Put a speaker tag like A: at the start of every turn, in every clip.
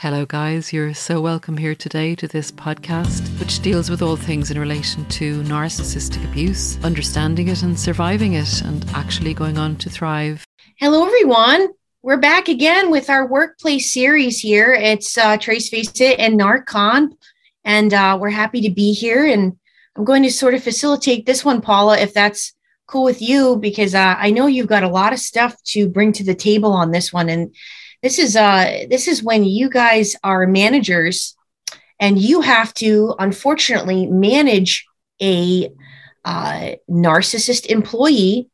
A: Hello, guys. You're so welcome here today to this podcast, which deals with all things in relation to narcissistic abuse, understanding it and surviving it, and actually going on to thrive.
B: Hello, everyone. We're back again with our workplace series here. It's uh, Traceface-It and Narcon, and uh, we're happy to be here. And I'm going to sort of facilitate this one, Paula, if that's cool with you, because uh, I know you've got a lot of stuff to bring to the table on this one. And this is uh this is when you guys are managers and you have to unfortunately manage a uh, narcissist employee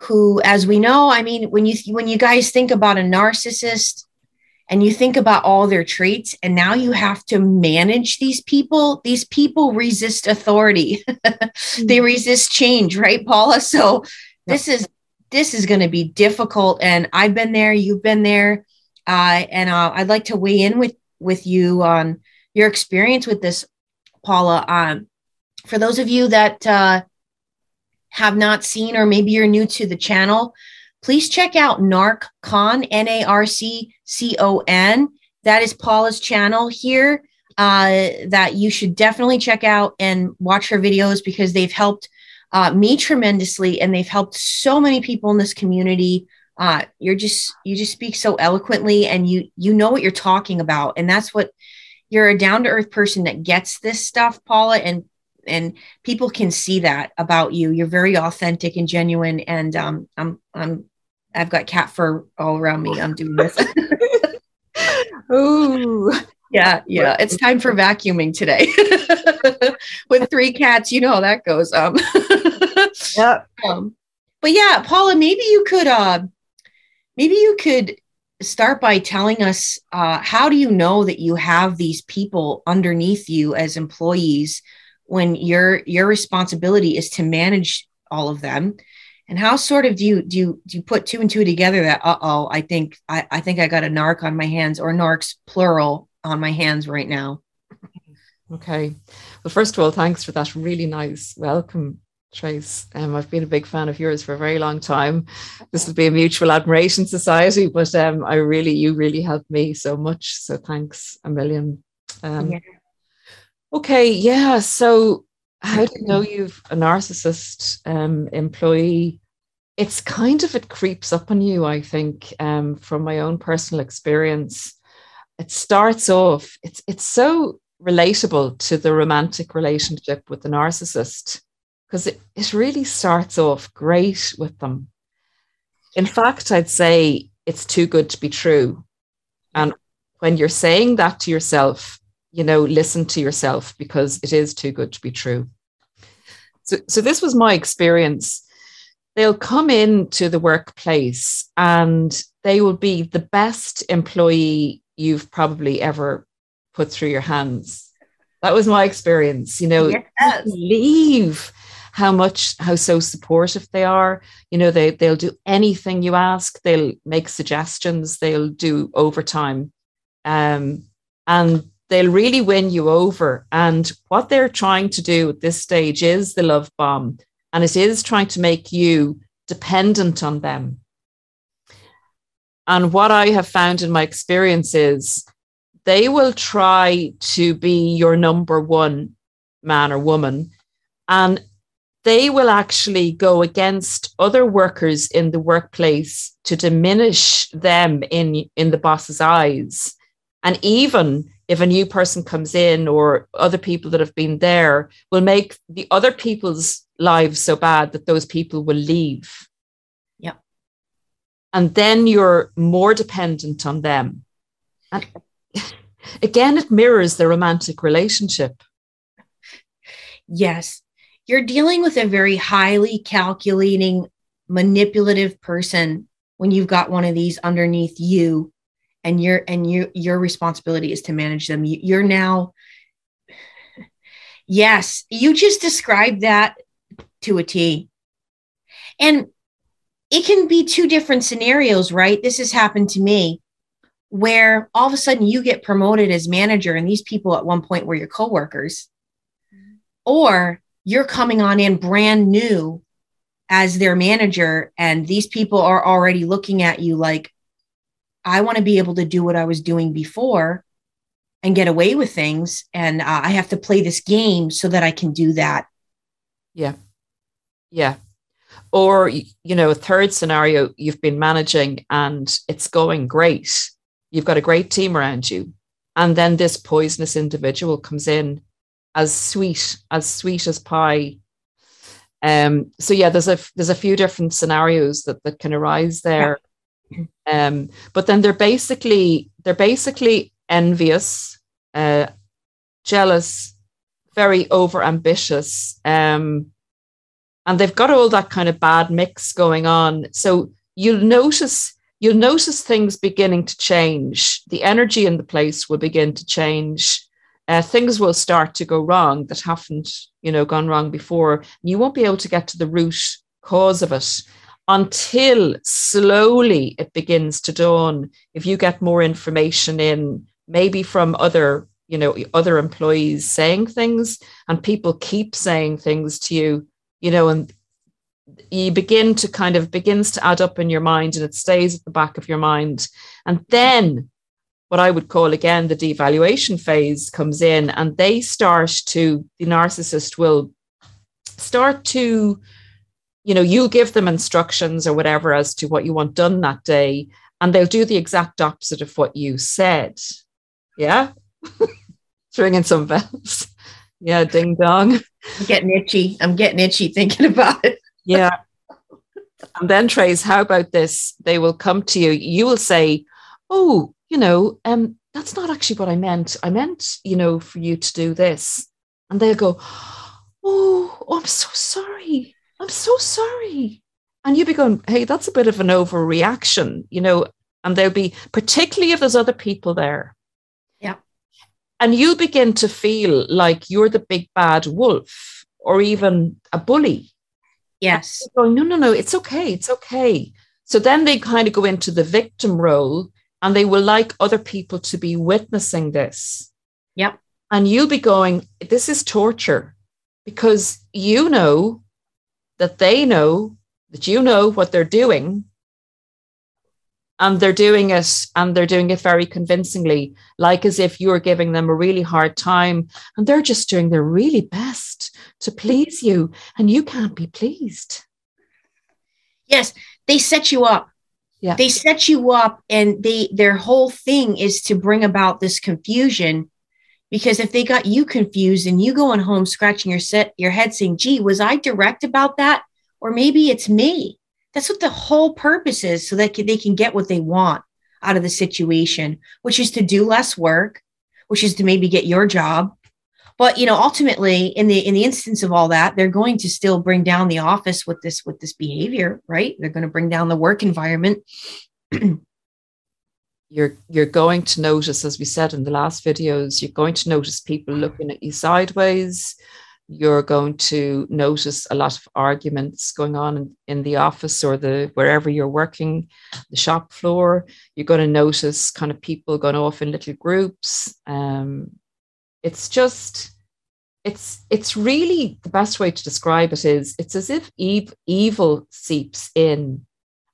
B: who as we know i mean when you when you guys think about a narcissist and you think about all their traits and now you have to manage these people these people resist authority. They resist change right paula? So this is this is going to be difficult. And I've been there, you've been there. Uh, and uh, I'd like to weigh in with, with you on your experience with this, Paula. Um, for those of you that uh, have not seen, or maybe you're new to the channel, please check out NarcCon, N A R C C O N. That is Paula's channel here uh, that you should definitely check out and watch her videos because they've helped uh, me tremendously, and they've helped so many people in this community. Uh, you're just you just speak so eloquently, and you you know what you're talking about, and that's what you're a down to earth person that gets this stuff, Paula, and and people can see that about you. You're very authentic and genuine, and um, I'm I'm I've got cat fur all around me. I'm doing this.
A: Ooh.
B: Yeah, yeah. It's time for vacuuming today. With three cats, you know how that goes. Um,
A: yeah.
B: Um, but yeah, Paula, maybe you could uh maybe you could start by telling us uh, how do you know that you have these people underneath you as employees when your your responsibility is to manage all of them and how sort of do you do you do you put two and two together that uh-oh i think i, I think i got a narc on my hands or narcs plural on my hands right now.
A: Okay. Well, first of all, thanks for that really nice welcome, Trace. Um, I've been a big fan of yours for a very long time. This will be a mutual admiration society, but um, I really, you really helped me so much. So thanks a million. Um, yeah. Okay. Yeah. So, how do you know you've a narcissist um, employee? It's kind of, it creeps up on you, I think, um, from my own personal experience it starts off it's it's so relatable to the romantic relationship with the narcissist because it, it really starts off great with them. In fact i'd say it's too good to be true. And when you're saying that to yourself you know listen to yourself because it is too good to be true. So, so this was my experience. They'll come into the workplace and they will be the best employee you've probably ever put through your hands. That was my experience. You know, yes. believe how much how so supportive they are. You know, they they'll do anything you ask. They'll make suggestions. They'll do overtime, um, and they'll really win you over. And what they're trying to do at this stage is the love bomb, and it is trying to make you dependent on them. And what I have found in my experience is they will try to be your number one man or woman. And they will actually go against other workers in the workplace to diminish them in, in the boss's eyes. And even if a new person comes in or other people that have been there will make the other people's lives so bad that those people will leave. And then you're more dependent on them. And again, it mirrors the romantic relationship.
B: Yes. You're dealing with a very highly calculating, manipulative person when you've got one of these underneath you. and your and you your responsibility is to manage them you, you're now yes you just described that to a t and it can be two different scenarios right? This has happened to me where all of a sudden you get promoted as manager and these people at one point were your coworkers or you're coming on in brand new as their manager and these people are already looking at you like i want to be able to do what i was doing before and get away with things and uh, i have to play this game so that i can do that.
A: Yeah. Yeah or you know a third scenario you've been managing and it's going great you've got a great team around you and then this poisonous individual comes in as sweet as sweet as pie um, so yeah, there's a there's a few different scenarios that, that can arise there. Yeah. Um, but then they're basically they're basically envious, uh, jealous, very over ambitious, um, and they've got all that kind of bad mix going on. So you'll notice you'll notice things beginning to change. The energy in the place will begin to change uh, things will start to go wrong that haven't, you know, gone wrong before. You won't be able to get to the root cause of it until slowly it begins to dawn. If you get more information in, maybe from other, you know, other employees saying things, and people keep saying things to you, you know, and you begin to kind of begins to add up in your mind and it stays at the back of your mind. And then what I would call again the devaluation phase comes in, and they start to, the narcissist will start to, you know, you'll give them instructions or whatever as to what you want done that day, and they'll do the exact opposite of what you said. Yeah. Ringing some bells. Yeah, ding dong.
B: I'm getting itchy. I'm getting itchy thinking about it.
A: yeah. And then, Trace, how about this? They will come to you. You will say, Oh, you know, um, that's not actually what I meant. I meant, you know, for you to do this. And they'll go, oh, oh, I'm so sorry. I'm so sorry. And you'll be going, hey, that's a bit of an overreaction, you know, and they'll be, particularly if there's other people there. And you'll begin to feel like you're the big bad wolf or even a bully.
B: Yes.
A: Going, no, no, no, it's okay. It's okay. So then they kind of go into the victim role and they will like other people to be witnessing this.
B: Yep.
A: And you'll be going, this is torture because you know that they know that you know what they're doing. And they're doing it and they're doing it very convincingly, like as if you're giving them a really hard time and they're just doing their really best to please you and you can't be pleased.
B: Yes, they set you up
A: yeah.
B: They set you up and they their whole thing is to bring about this confusion because if they got you confused and you going home scratching your set your head saying, "Gee, was I direct about that?" or maybe it's me. That's what the whole purpose is so that they can get what they want out of the situation, which is to do less work, which is to maybe get your job, but you know ultimately in the in the instance of all that they're going to still bring down the office with this with this behavior right? They're going to bring down the work environment.
A: You're you're going to notice as we said in the last videos you're going to notice people looking at you sideways you're going to notice a lot of arguments going on in, in the office or the wherever you're working the shop floor. You're going to notice kind of people going off in little groups. Um, it's just it's it's really the best way to describe it is it's as if ev- evil seeps in.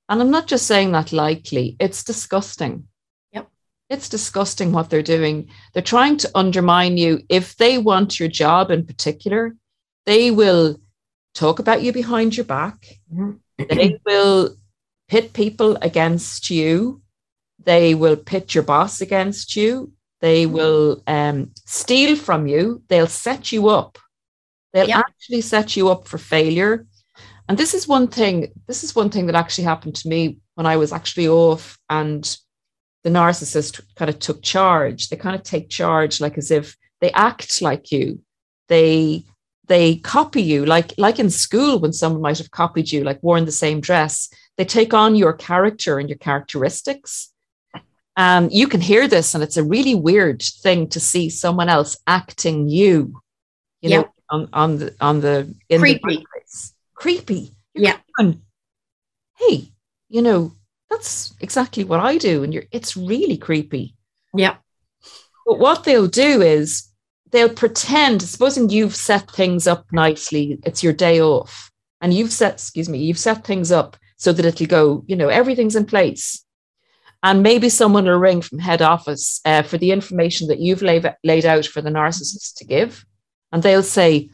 A: And i'm not just saying that lightly it's disgusting it's disgusting what they're doing they're trying to undermine you if they want your job in particular they will talk about you behind your back mm-hmm. they will pit people against you they will pit your boss against you they will um, steal from you. They'll set you up. They'll actually set you up for failure. And this is one thing. This is one thing that actually happened to me when I was actually off, and the narcissist kind of took charge. They kind of take charge, like as if they act like you. They they copy you, like like in school when someone might have copied you, like worn the same dress. They take on your character and your characteristics And you can hear this, and it's a really weird thing to see someone else acting you, you
B: Yeah.
A: know, on, on the on the in
B: Creepy.
A: workplace. Creepy. You're
B: Yeah.
A: going, hey, you know, that's exactly what I do. And you're it's really creepy.
B: Yeah.
A: But what they'll do is they'll pretend, supposing you've set things up nicely, it's your day off, and you've set, excuse me, you've set things up so that it'll go, you know, everything's in place. And maybe someone will ring from head office uh, for the information that you've laid, laid out for the narcissist to give. And they'll say,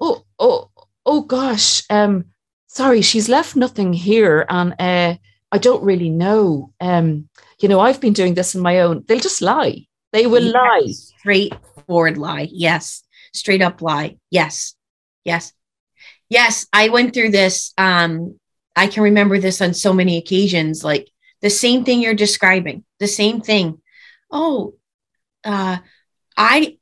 A: oh, oh, oh gosh, um, sorry, she's left nothing here. And uh, I don't really know. Um, you know, I've been doing this on my own. They'll just lie. They will
B: Yes.
A: lie.
B: Straightforward lie. Yes. Straight up lie. Yes. Yes. Yes. I went through this. Um, I can remember this on so many occasions, like the same thing you're describing, the same thing. Oh, uh, I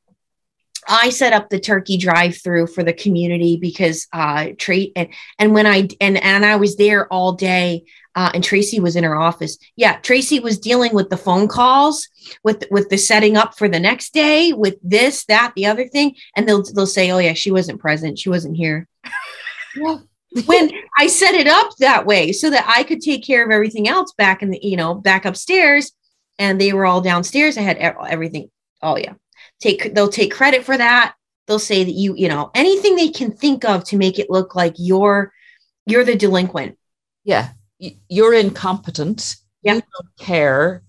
B: I set up the turkey drive-through for the community because uh Tra- and and when I and and I was there all day uh, and Tracy was in her office. Yeah, Tracy was dealing with the phone calls, with with the setting up for the next day, with this, that, the other thing, and they'll they'll say, "Oh yeah, she wasn't present. She wasn't here." when I set it up that way so that I could take care of everything else back in the you know back upstairs, and they were all downstairs. I had everything. Oh yeah, take they'll take credit for that. They'll say that you you know anything they can think of to make it look like you're you're the delinquent.
A: Yeah. You're incompetent.
B: Yeah.
A: You don't care.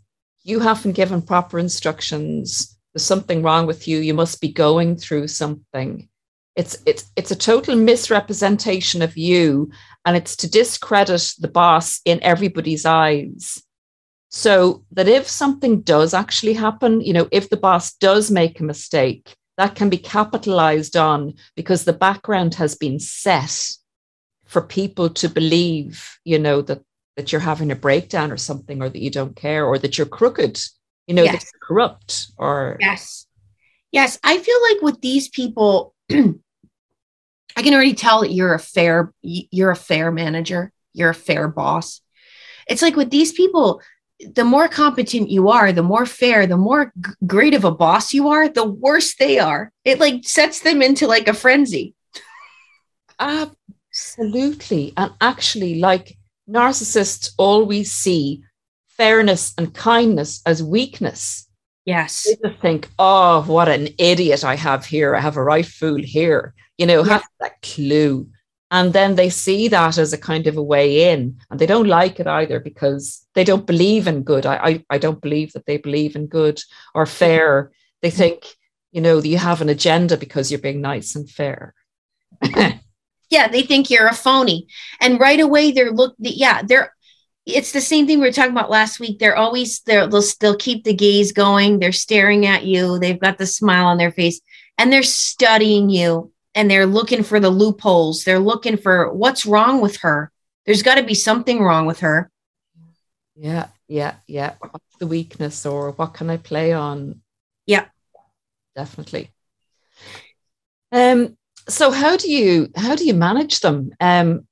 A: You haven't given proper instructions. There's something wrong with you. You must be going through something. It's it's it's a total misrepresentation of you, and it's to discredit the boss in everybody's eyes. So that if something does actually happen, you know, if the boss does make a mistake, that can be capitalized on because the background has been set for people to believe, you know, that that you're having a breakdown or something, or that you don't care, or that you're crooked, you know, that you're corrupt, or
B: Yes. Yes. I feel like with these people, I can already tell that you're a fair, you're a fair manager. You're a fair boss. It's like with these people, the more competent you are, the more fair, the more g- great of a boss you are, the worse they are. It like sets them into like a frenzy.
A: Uh, absolutely. And actually, like narcissists always see fairness and kindness as weakness.
B: Yes.
A: They just think, oh, what an idiot I have here. I have a right fool here. You know,
B: Yeah.
A: have that clue. And then they see that as a kind of a way in, and they don't like it either because they don't believe in good. I, I, I don't believe that they believe in good or fair. They think, you know, that you have an agenda because you're being nice and fair.
B: yeah they think you're a phony. And right away they're look yeah they're it's the same thing we were talking about last week. They're always they're, they'll they'll keep the gaze going. They're staring at you. They've got the smile on their face. And they're studying you. And they're looking for the loopholes. They're looking for what's wrong with her. There's got to be something wrong with her.
A: Yeah, yeah, yeah. What's the weakness or what can I play on?
B: Yeah.
A: Definitely. Um, so how do you how do you manage them? Um,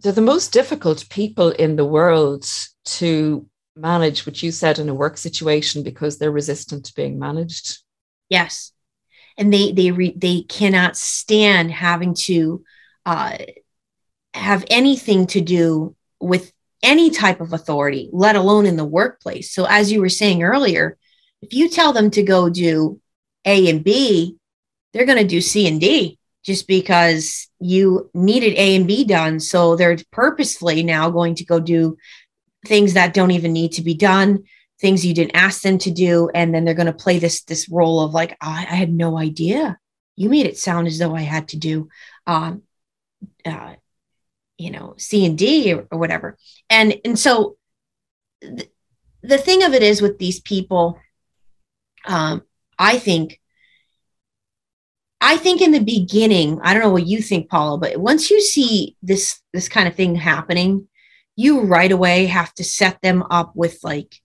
A: they're the most difficult people in the world to manage, which you said in a work situation because they're resistant to being managed.
B: yes and they they re, they cannot stand having to uh have anything to do with any type of authority let alone in the workplace so as you were saying earlier if you tell them to go do a and b they're going to do c and d just because you needed a and b done. So they're purposefully now going to go do things that don't even need to be done things you didn't ask them to do. And then they're going to play this this role of like I, I had no idea. You made it sound as though i had to do um uh you know c and d or, or whatever. And and so th- the thing of it is with these people um i think i think in the beginning i don't know what you think paula but once you see this this kind of thing happening you right away have to set them up with like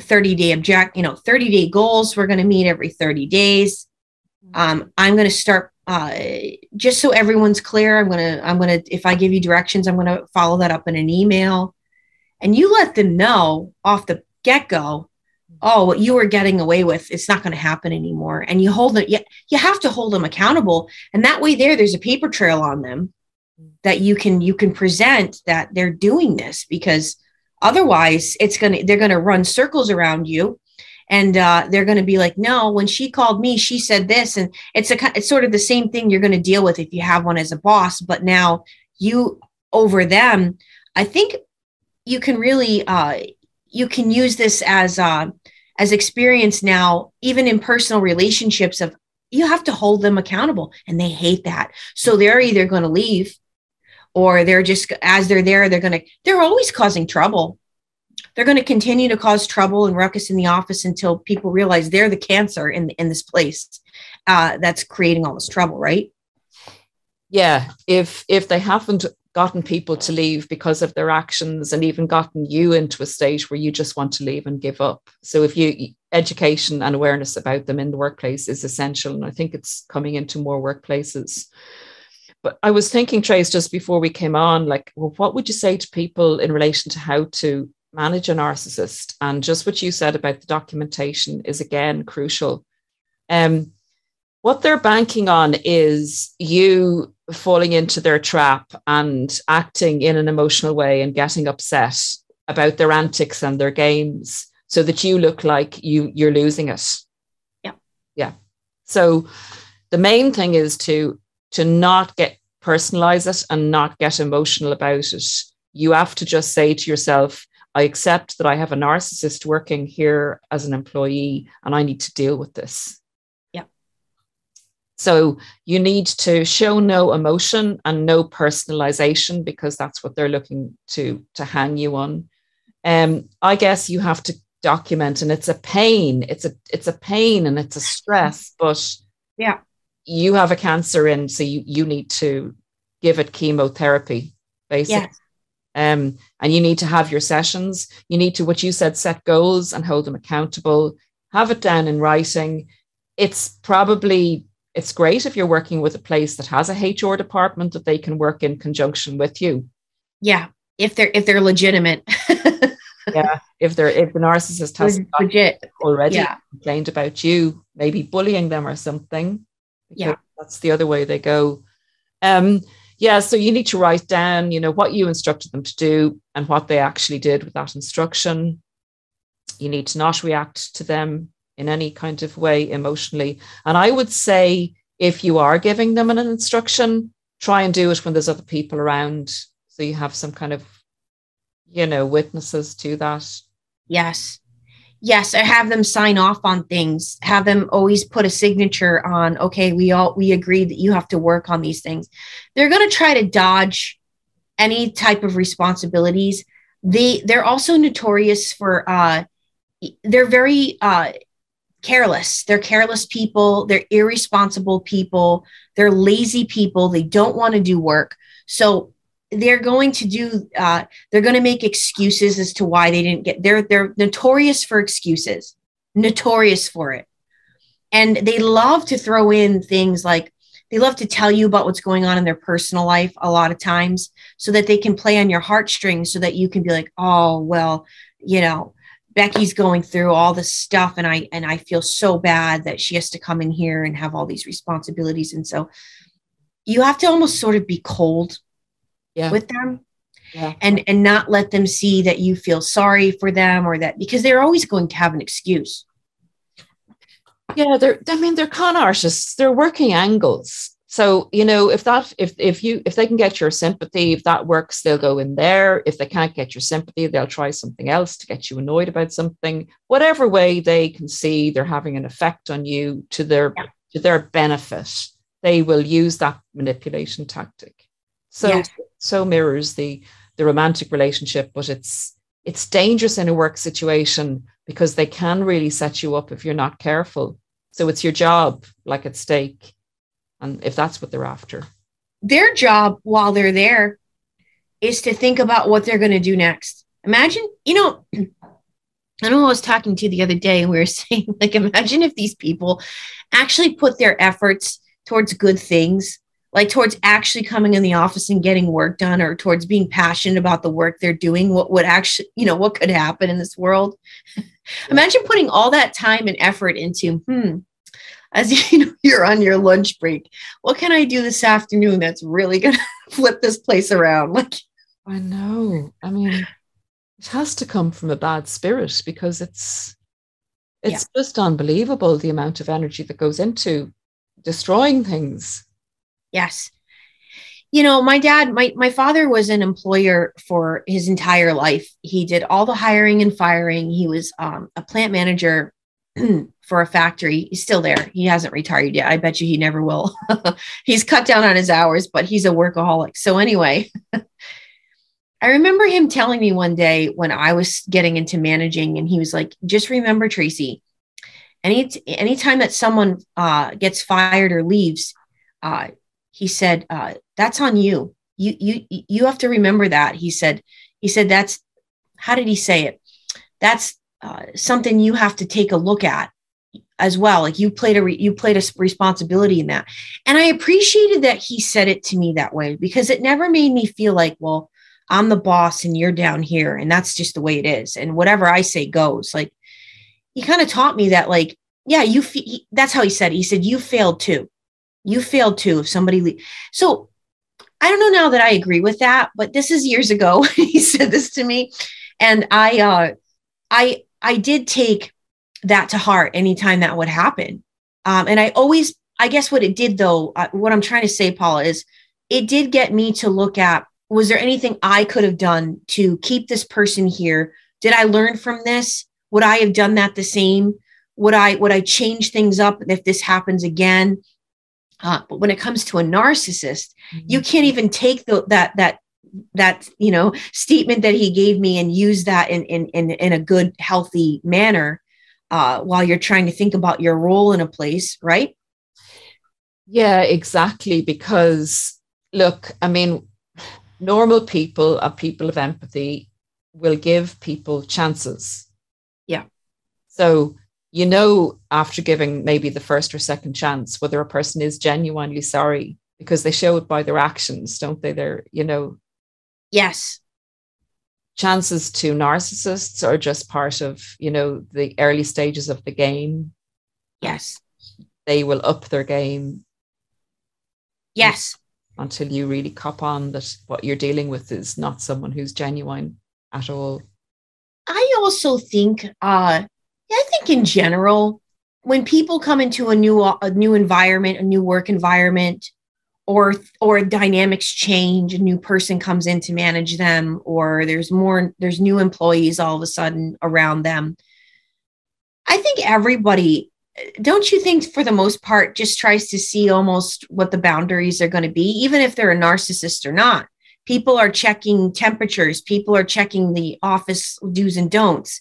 B: 30 day object, you know, 30 day goals. We're going to meet every 30 days. Um, I'm going to start, uh, just so everyone's clear. I'm going to, I'm going to, if I give you directions, I'm going to follow that up in an email and you let them know off the, get go, oh, what you were getting away with, it's not going to happen anymore. And you hold it, you, you have to hold them accountable. And that way there, there's a paper trail on them that you can you can present that they're doing this because otherwise it's gonna they're gonna run circles around you and uh, they're going to be like no when she called me she said this and it's a it's sort of the same thing you're going to deal with if you have one as a boss but now you over them i think you can really uh, you can use this as uh, as experience now even in personal relationships of you have to hold them accountable and they hate that. So they're either going to leave or they're just as they're there they're going to they're always causing trouble. They're going to continue to cause trouble and ruckus in the office until people realize they're the cancer in in this place uh, that's creating all this trouble right?
A: Yeah if if they haven't gotten people to leave because of their actions and even gotten you into a state where you just want to leave and give up so if you education and awareness about them in the workplace is essential and i think it's coming into more workplaces but I was thinking, Trace, just before we came on, like, well, what would you say to people in relation to how to manage a narcissist? And just what you said about the documentation is again crucial. Um, what they're banking on is you falling into their trap and acting in an emotional way and getting upset about their antics and their games so that you look like you you're losing it.
B: Yeah.
A: Yeah. So the main thing is to to not get personalize it and not get emotional about it. You have to just say to yourself, I accept that I have a narcissist working here as an employee and I need to deal with this. So you need to show no emotion and no personalization because that's what they're looking to to hang you on. Um, I guess you have to document and it's a pain. It's a it's a pain and it's a stress, but
B: yeah
A: you have a cancer in, so you, you need to give it chemotherapy, basically. Yes. Um, and you need to have your sessions. You need to, what you said, set goals and hold them accountable. Have it down in writing. It's probably it's great if you're working with a place that has a HR department that they can work in conjunction with you.
B: Yeah, if they're if they're legitimate.
A: yeah, if they're if the narcissist has
B: legit
A: already yeah. complained about you, maybe bullying them or something
B: yeah
A: that's the other way they go um yeah so you need to write down you know what you instructed them to do and what they actually did with that instruction you need to not react to them in any kind of way emotionally. And i would say if you are giving them an instruction try and do it when there's other people around. So you have some kind of you know witnesses to that.
B: Yes. Yes, I have them sign off on things, have them always put a signature on, okay, we all we agree that you have to work on these things. They're going to try to dodge any type of responsibilities. They they're also notorious for uh they're very uh careless. They're careless people, they're irresponsible people, they're lazy people, they don't want to do work. So they're going to do uh, they're going to make excuses as to why they didn't get they're they're notorious for excuses. Notorious for it. And they love to throw in things like they love to tell you about what's going on in their personal life a lot of times so that they can play on your heartstrings so that you can be like oh well you know becky's going through all this stuff and i and i feel so bad that she has to come in here and have all these responsibilities and so you have to almost sort of be cold yeah. with them yeah. and and not let them see that you feel sorry for them or that because they're always going to have an excuse
A: yeah they're i mean they're con artists they're working angles so you know if that if if you if they can get your sympathy if that works they'll go in there if they can't get your sympathy they'll try something else to get you annoyed about something whatever way they can see they're having an effect on you to their yeah. to their benefit they will use that manipulation tactic so yeah so mirrors the the romantic relationship, but it's it's dangerous in a work situation because they can really set you up if you're not careful. So it's your job like at stake. And if that's what they're after.
B: Their job while they're there is to think about what they're going to do next. Imagine, you know, I know I was talking to you the other day and we were saying, like, imagine if these people actually put their efforts towards good things like towards actually coming in the office and getting work done or towards being passionate about the work they're doing what would actually you know what could happen in this world imagine putting all that time and effort into hmm as you know you're on your lunch break. What can i do this afternoon that's really going to flip this place around? Like
A: i know. I mean it has to come from a bad spirit because it's it's yeah. just unbelievable the amount of energy that goes into destroying things.
B: Yes. You know my dad my, my father was an employer for his entire life. He did all the hiring and firing. He was um, a plant manager for a factory he's still there he hasn't retired yet i bet you he never will he's cut down on his hours but he's a workaholic so anyway I remember him telling me one day when I was getting into managing, and he was like, just remember, Tracy, any anytime that someone uh, gets fired or leaves, uh, he said, uh, that's on you. You you you have to remember that. He said, he said that's how did he say it? That's uh, something you have to take a look at as well. Like you played a re- you played a responsibility in that, and I appreciated that he said it to me that way because it never made me feel like, well, I'm the boss and you're down here and that's just the way it is and whatever I say goes like he kind of taught me that like yeah you fe- that's how he said it. he said you failed too you failed too if somebody le-. so I don't know now that I agree with that but this is years ago he said this to me and I uh I I did take that to heart anytime that would happen um and I always I guess what it did though uh, what I'm trying to say Paula is it did get me to look at was there anything I could have done to keep this person here? Did I learn from this? Would I have done that the same? Would I would I change things up if this happens again? Uh, but when it comes to a narcissist, mm-hmm. you can't even take the, that that that you know statement that he gave me and use that in in in, in a good healthy manner uh, while you're trying to think about your role in a place, right?
A: Yeah, exactly. Because look, I mean, normal people are people of empathy will give people chances.
B: Yeah.
A: So you know after giving maybe the first or second chance whether a person is genuinely sorry because they show it by their actions, don't they? They're, you know.
B: Yes.
A: Chances to narcissists are just part of, you know, the early stages of the game.
B: Yes.
A: They will up their game.
B: Yes
A: until you really cop on that what you're dealing with is not someone who's genuine at all.
B: I also think, uh, I think in general, when people come into a new a new environment, a new work environment, or or dynamics change, a new person comes in to manage them, or there's more there's new employees all of a sudden around them. I think everybody don't you think for the most part just tries to see almost what the boundaries are going to be even if they're a narcissist or not? People are checking temperatures people are checking the office do's and don'ts.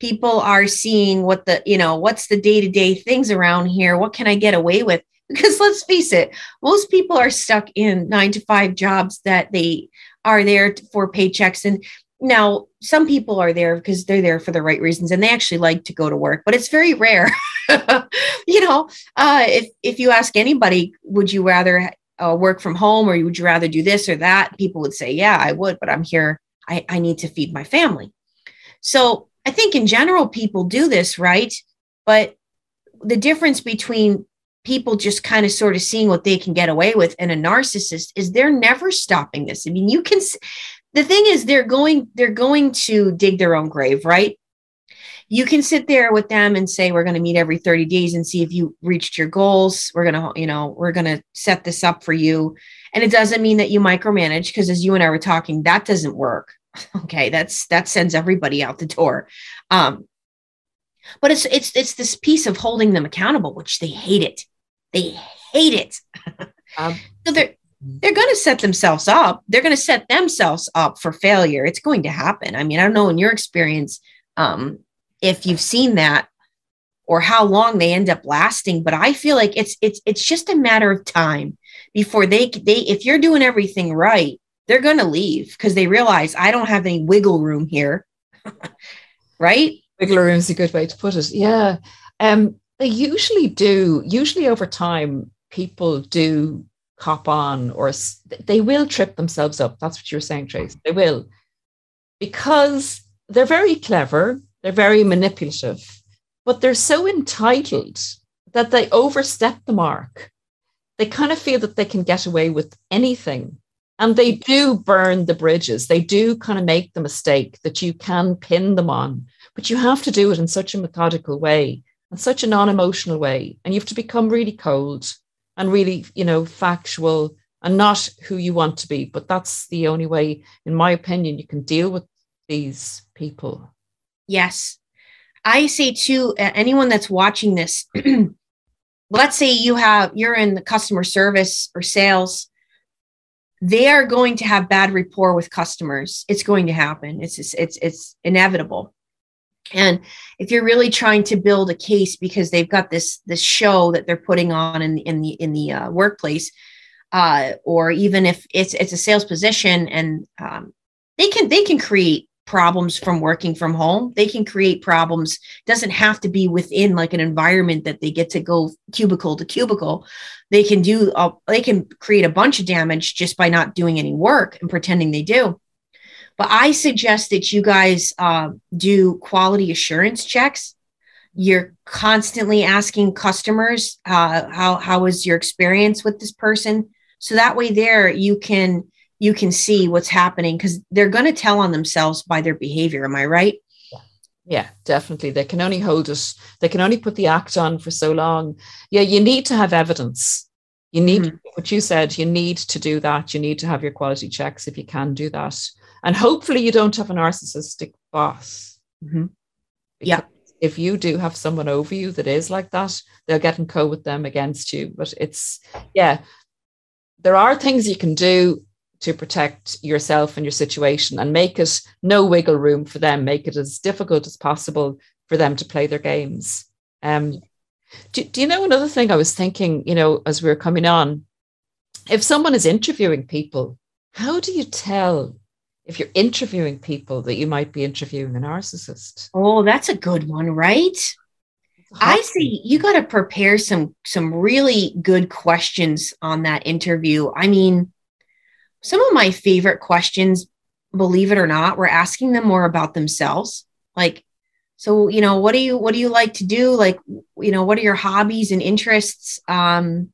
B: People are seeing what the you know what's the day-to-day things around here? What can i get away with because let's face it most people are stuck in 9 to 5 jobs that they are there for paychecks. And now some people are there because they're there for the right reasons and they actually like to go to work but it's very rare. You know uh, if if you ask anybody would you rather uh, work from home or would you rather do this or that? People would say yeah i would but i'm here. I, I need to feed my family. So i think in general people do this right? But the difference between people just kind of sort of seeing what they can get away with and a narcissist is they're never stopping this. I mean you can the thing is they're going they're going to dig their own grave right? You can sit there with them and say we're going to meet every 30 days and see if you reached your goals. We're going to you know we're going to set this up for you. And it doesn't mean that you micromanage because as you and i were talking that doesn't work. Okay that's that sends everybody out the door. Um but it's it's it's this piece of holding them accountable which they hate it they hate it um, so they're they're going to set themselves up. They're going to set themselves up for failure. It's going to happen. I mean, I don't know in your experience um, if you've seen that or how long they end up lasting, but I feel like it's it's it's just a matter of time before they they if you're doing everything right, they're going to leave because they realize I don't have any wiggle room here. right?
A: Wiggle room is a good way to put it. Yeah. Um, they usually do. Usually over time, people do cop on or they will trip themselves up. That's what you're saying, Trace. They will. Because they're very clever, they're very manipulative, but they're so entitled that they overstep the mark. They kind of feel that they can get away with anything. And they do burn the bridges. They do kind of make the mistake that you can pin them on, but you have to do it in such a methodical way and such a non emotional way. And you have to become really cold and really, you know, factual and not who you want to be. But that's the only way, in my opinion, you can deal with these people.
B: Yes. I say to uh, anyone that's watching this, let's say you have you're in the customer service or sales they are going to have bad rapport with customers it's going to happen it's it's it's, it's inevitable and if you're really trying to build a case because they've got this this show that they're putting on in, in the in the uh, workplace uh, or even if it's it's a sales position and um, they can they can create problems from working from home. They can create problems. Doesn't have to be within like an environment that they get to go cubicle to cubicle. They can do uh, they can create a bunch of damage just by not doing any work and pretending they do but i suggest that you guys uh, do quality assurance checks you're constantly asking customers uh, how how was your experience with this person so that way there you can you can see what's happening because they're going to tell on themselves by their behavior. Am I right?
A: Yeah, definitely. They can only hold it, they can only put the act on for so long. Yeah, you need to have evidence. You need mm-hmm. what you said, you need to do that. You need to have your quality checks if you can do that. And hopefully, you don't have a narcissistic boss.
B: Mm-hmm. Yeah.
A: If you do have someone over you that is like that, they'll get in co with them against you. But it's, yeah, there are things you can do to protect yourself and your situation and make it no wiggle room for them, make it as difficult as possible for them to play their games. Um, do, do you know another thing I was thinking, you know, as we were coming on? If someone is interviewing people, how do you tell if you're interviewing people that you might be interviewing a narcissist?
B: Oh, that's a good one, right? I see you got to prepare some some really good questions on that interview. I mean, some of my favorite questions, believe it or not, were asking them more about themselves. Like, so, you know, what do you, what do you like to do? Like, you know, what are your hobbies and interests? Um,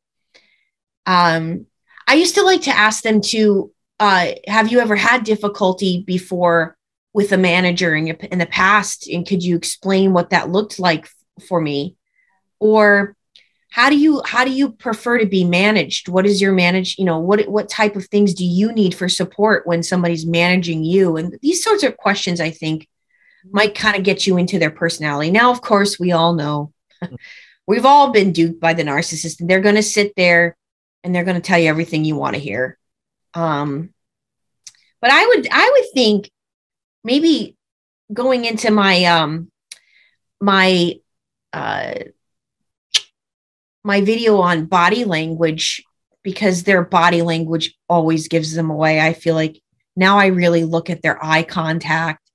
B: um, I used to like to ask them to, uh, have you ever had difficulty before with a manager in, your, in the past? And could you explain what that looked like for me? Or how do you how do you prefer to be managed? What is your manage you know what what type of things do you need for support when somebody's managing you? And these sorts of questions i think might kind of get you into their personality. Now of course we all know. We've all been duped by the narcissist and they're going to sit there and they're going to tell you everything you want to hear um but i would i would think maybe going into my um my uh my video on body language because their body language always gives them away. I feel like now I really look at their eye contact,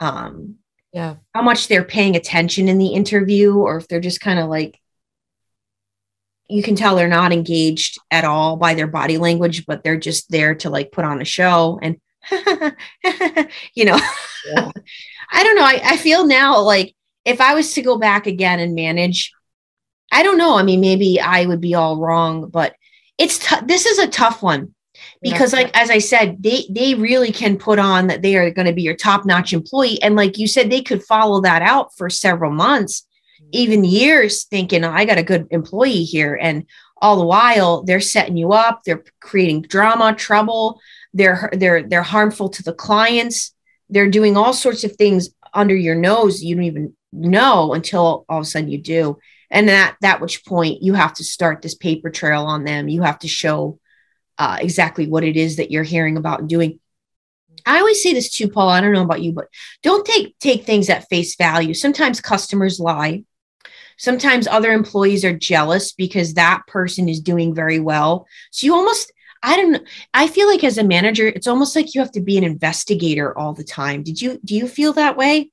B: um,
A: yeah,
B: how much they're paying attention in the interview, or if they're just kind of like, you can tell they're not engaged at all by their body language, but they're just there to like put on a show and, you know, yeah. I don't know. I, I feel now like if I was to go back again and manage I don't know. I mean, maybe I would be all wrong, but it's t- this is a tough one because like as i said they they really can put on that they are going to be your top notch employee and like you said they could follow that out for several months. Even years thinking oh, i got a good employee here. And all the while they're setting you up they're creating drama trouble they're they're they're harmful to the clients. They're doing all sorts of things under your nose you don't even know until all of a sudden you do. And at that which point you have to start this paper trail on them. You have to show uh, exactly what it is that you're hearing about and doing. I always say this too paul i don't know about you but don't take take things at face value. Sometimes customers lie sometimes other employees are jealous because that person is doing very well so you almost i don't i feel like as a manager it's almost like you have to be an investigator all the time did you do you feel that way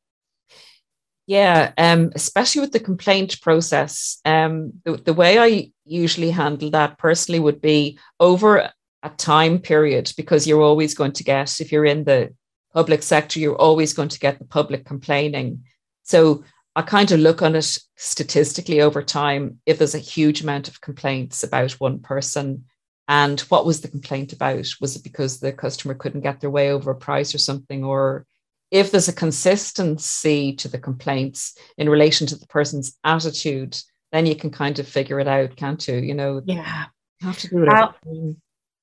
A: Yeah, um, especially with the complaint process. Um, the, the way I usually handle that personally would be over a time period because you're always going to get, if you're in the public sector, you're always going to get the public complaining. So I kind of look on it statistically over time. If there's a huge amount of complaints about one person, and what was the complaint about? Was it because the customer couldn't get their way over a price or something, or if there's a consistency to the complaints in relation to the person's attitude, then you can kind of figure it out, can't you? You know,
B: yeah,
A: you have to do it.
B: I'll,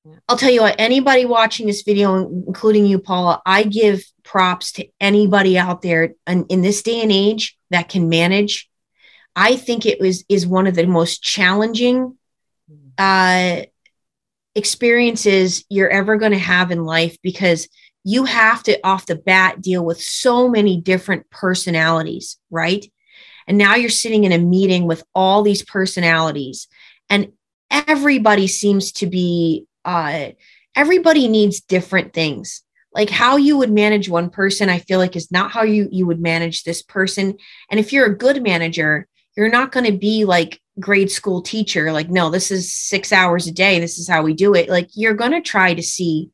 B: yeah. I'll tell you what, anybody watching this video, including you, Paula, I give props to anybody out there and in this day and age that can manage. I think it was is one of the most challenging uh, experiences you're ever going to have in life because you have to off the bat deal with so many different personalities, right? And now you're sitting in a meeting with all these personalities, and everybody seems to be, uh, everybody needs different things. Like how you would manage one person, I feel like is not how you you would manage this person. And if you're a good manager, you're not going to be like grade school teacher, like, no, this is six hours a day. This is how we do it. Like you're going to try to see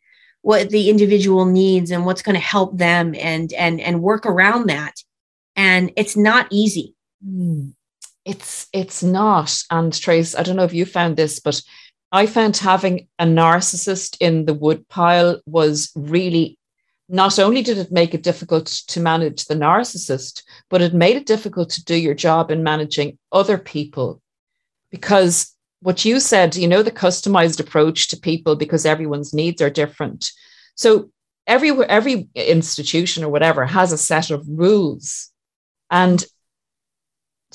B: what the individual needs and what's going to help them and and and work around that and it's not easy
A: hmm. it's it's not and trace i don't know if you found this but i found having a narcissist in the woodpile was really not only did it make it difficult to manage the narcissist but it made it difficult to do your job in managing other people because what you said, you know, the customized approach to people because everyone's needs are different. So every every institution or whatever has a set of rules. And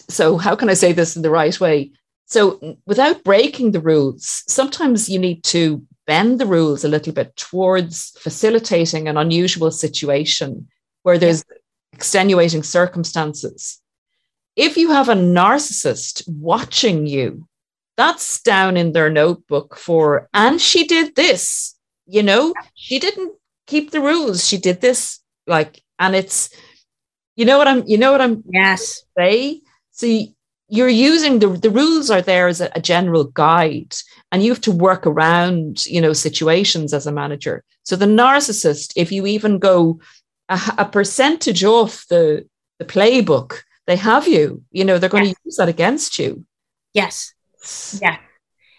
A: so how can I say this in the right way? So without breaking the rules, sometimes you need to bend the rules a little bit towards facilitating an unusual situation where there's yeah. extenuating circumstances. If you have a narcissist watching you that's down in their notebook for, and she did this, you know, she didn't keep the rules. She did this, like, and it's, you know what I'm, you know what I'm,
B: yes,
A: say. So you're using the the rules are there as a, a general guide, and you have to work around, you know, situations as a manager. So the narcissist, if you even go a, a percentage off the the playbook, they have you. You know, they're going yes. to use that against you.
B: Yes. Yeah.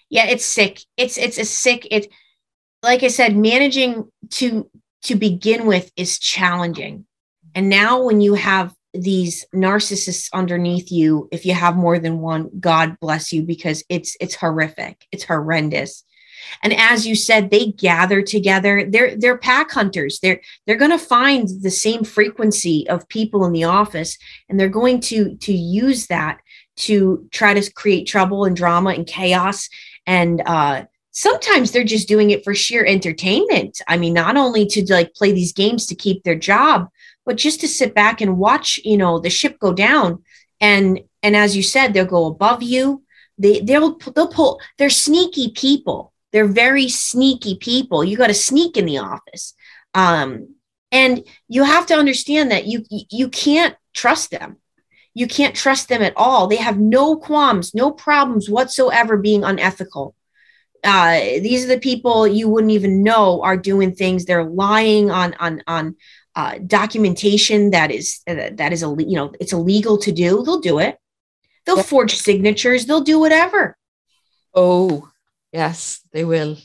B: Yeah, it's sick. It's it's a sick it like I said managing to to begin with is challenging. And now when you have these narcissists underneath you, if you have more than one, God bless you because it's it's horrific. It's horrendous. And as you said, they gather together. They're they're pack hunters. They're they're going to find the same frequency of people in the office, and they're going to to use that to try to create trouble and drama and chaos. And uh, sometimes they're just doing it for sheer entertainment. I mean, not only to like play these games to keep their job, but just to sit back and watch, you know, the ship go down. And and as you said, they'll go above you. They they'll they'll pull. They're sneaky people. They're very sneaky people. You got to sneak in the office. Um, and you have to understand that you you can't trust them you can't trust them at all. They have no qualms, no problems whatsoever being unethical. Uh, these are the people you wouldn't even know are doing things. They're lying on on on uh, documentation that is uh, that is a you know it's illegal to do. They'll do it. They'll forge signatures. They'll do whatever.
A: Oh yes, they will.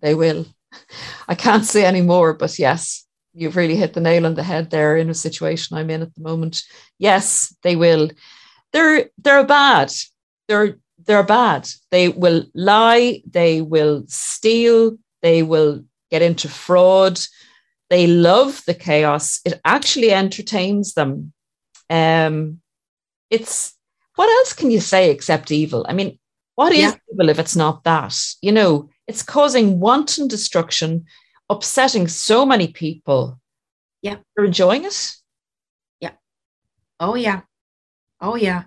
A: They will. I can't say any more, but yes, you've really hit the nail on the head there in a situation I'm in at the moment. Yes, they will. They're they're bad. They're they're bad. They will lie, they will steal, they will get into fraud. They love the chaos. It actually entertains them. Um, it's what else can you say except evil? I mean, what is yeah. evil if it's not that? You know, it's causing wanton destruction, upsetting so many people.
B: Yeah.
A: You're enjoying it?
B: Yeah. Oh, yeah. Oh, yeah.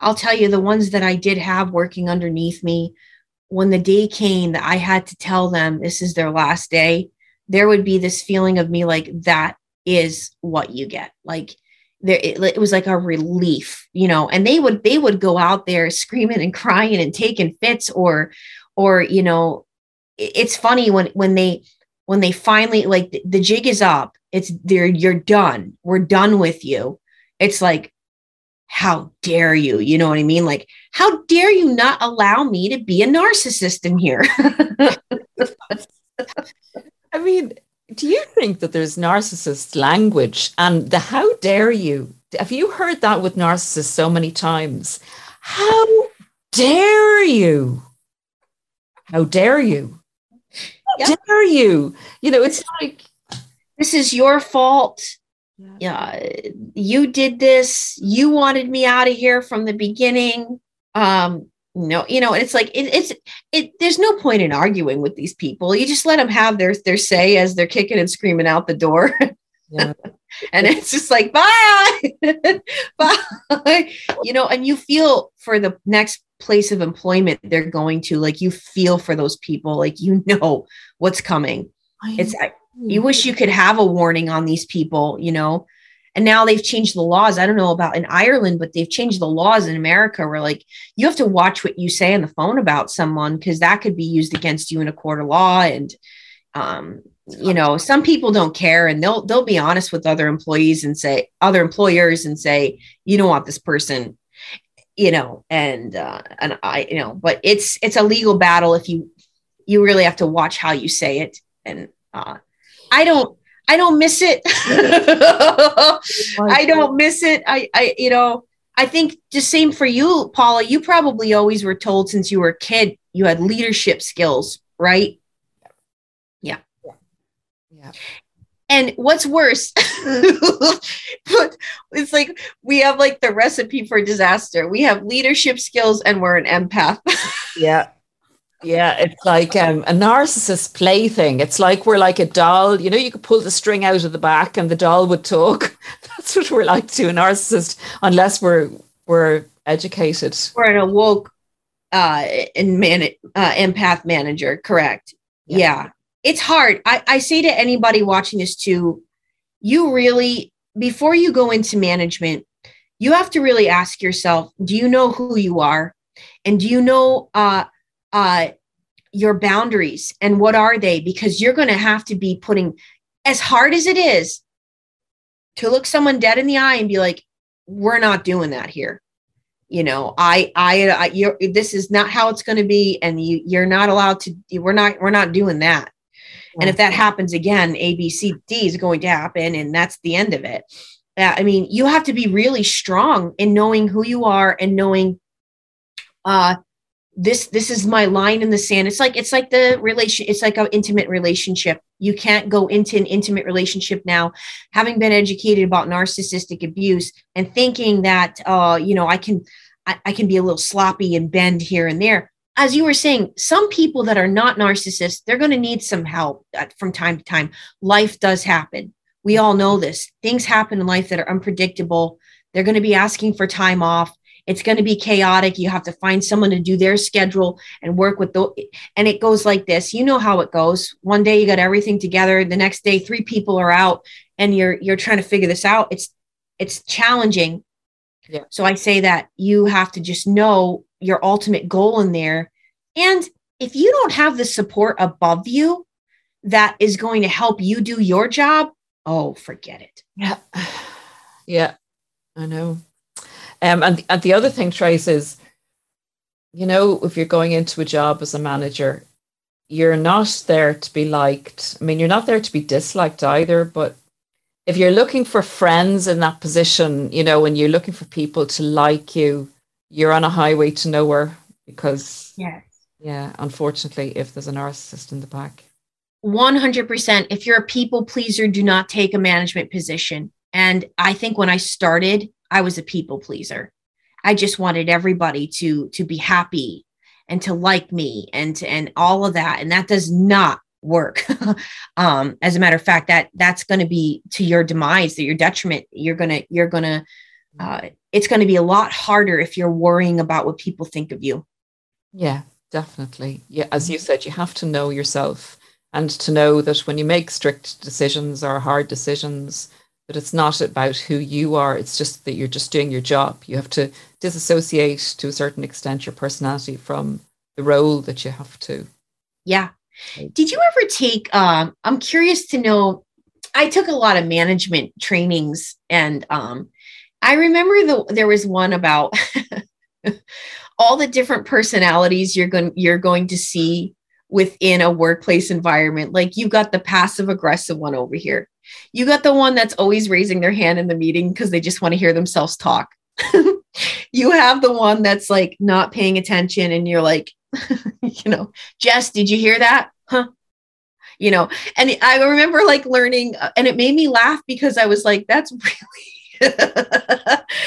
B: I'll tell you, the ones that I did have working underneath me, when the day came that I had to tell them this is their last day, there would be this feeling of me like, that is what you get. Like, there it, it, was like a relief you know and they would they would go out there screaming and crying and taking fits or or you know it's funny when when they when they finally like the, the jig is up. It's there you're done. We're done with you. It's like how dare you? You know what i mean? Like how dare you not allow me to be a narcissist in here
A: i mean do you think that there's narcissist language and the how dare you? Have you heard that with narcissists so many times? How dare you? How dare you? How dare you? You know, it's like
B: this is your fault. Yeah, you did this. You wanted me out of here from the beginning. Um, no you know it's like it, it's it there's no point in arguing with these people. You just let them have their their say as they're kicking and screaming out the door. Yeah. and it's just like bye. Bye. You know and you feel for the next place of employment they're going to like you feel for those people like you know what's coming. It's I, you wish you could have a warning on these people you know and now they've changed the laws. I don't know about in Ireland, but they've changed the laws in America where like you have to watch what you say on the phone about someone because that could be used against you in a court of law. And um, you know, some people don't care and they'll they'll be honest with other employees and say other employers and say, you don't want this person, you know, and uh and I, you know, but it's it's a legal battle if you you really have to watch how you say it. And uh I don't I don't miss it. I don't miss it. I, I, you know, I think just same for you, Paula. You probably always were told since you were a kid you had leadership skills, right? Yeah. Yeah. yeah. And what's worse, it's like we have like the recipe for disaster. We have leadership skills and we're an empath.
A: yeah. Yeah, it's like um, a narcissist plaything. It's like we're like a doll. You know, you could pull the string out of the back and the doll would talk. That's what we're like to a narcissist, unless we're we're educated.
B: We're an awoke uh, in man uh, empath manager. Correct. Yeah. yeah. it's hard. I, I say to anybody watching this too, you really before you go into management, you have to really ask yourself: Do you know who you are, and do you know? Uh, uh, your boundaries and what are they? Because you're going to have to be putting, as hard as it is, to look someone dead in the eye and be like, "We're not doing that here." You know, I, I, I you're, this is not how it's going to be, and you, you're not allowed to. We're not, we're not doing that. Yeah. And if that happens again, A, B, C, D is going to happen, and that's the end of it. Uh, I mean, you have to be really strong in knowing who you are and knowing uh, this this is my line in the sand. It's like it's like the relation it's like an intimate relationship. You can't go into an intimate relationship now having been educated about narcissistic abuse and thinking that uh you know i can I, I can be a little sloppy and bend here and there. As you were saying some people that are not narcissists they're going to need some help from time to time. Life does happen. We all know this. Things happen in life that are unpredictable. They're going to be asking for time off it's going to be chaotic. You have to find someone to do their schedule and work with the and it goes like this. You know how it goes. One day you got everything together, the next day three people are out and you're you're trying to figure this out. It's it's challenging. Yeah. So I say that you have to just know your ultimate goal in there. And if you don't have the support above you that is going to help you do your job, oh, forget it.
A: Yeah. Yeah. I know. Um, and, and the other thing, Trace, is, you know, if you're going into a job as a manager, you're not there to be liked. I mean, you're not there to be disliked either, but if you're looking for friends in that position, you know, when you're looking for people to like you, you're on a highway to nowhere because,
B: yes.
A: yeah, unfortunately, if there's a narcissist in the back.
B: 100%. If you're a people pleaser, do not take a management position. And I think when I started, I was a people pleaser. I just wanted everybody to to be happy and to like me and to, and all of that. And that does not work. Um as a matter of fact that that's going to be to your demise to your detriment. You're going to you're going to uh it's going to be a lot harder if you're worrying about what people think of you.
A: Yeah definitely. Yeah as you said you have to know yourself and to know that when you make strict decisions or hard decisions but it's not about who you are. It's just that you're just doing your job. You have to disassociate to a certain extent your personality from the role that you have to.
B: Yeah. Did you ever take, um, I'm curious to know, I took a lot of management trainings and um, I remember the, there was one about all the different personalities you're going, you're going to see within a workplace environment. Like you've got the passive aggressive one over here. You got the one that's always raising their hand in the meeting because they just want to hear themselves talk. you have the one that's like not paying attention and you're like, you know, Jess, did you hear that? Huh? You know, and I remember like learning, uh, and it made me laugh because I was like, that's really,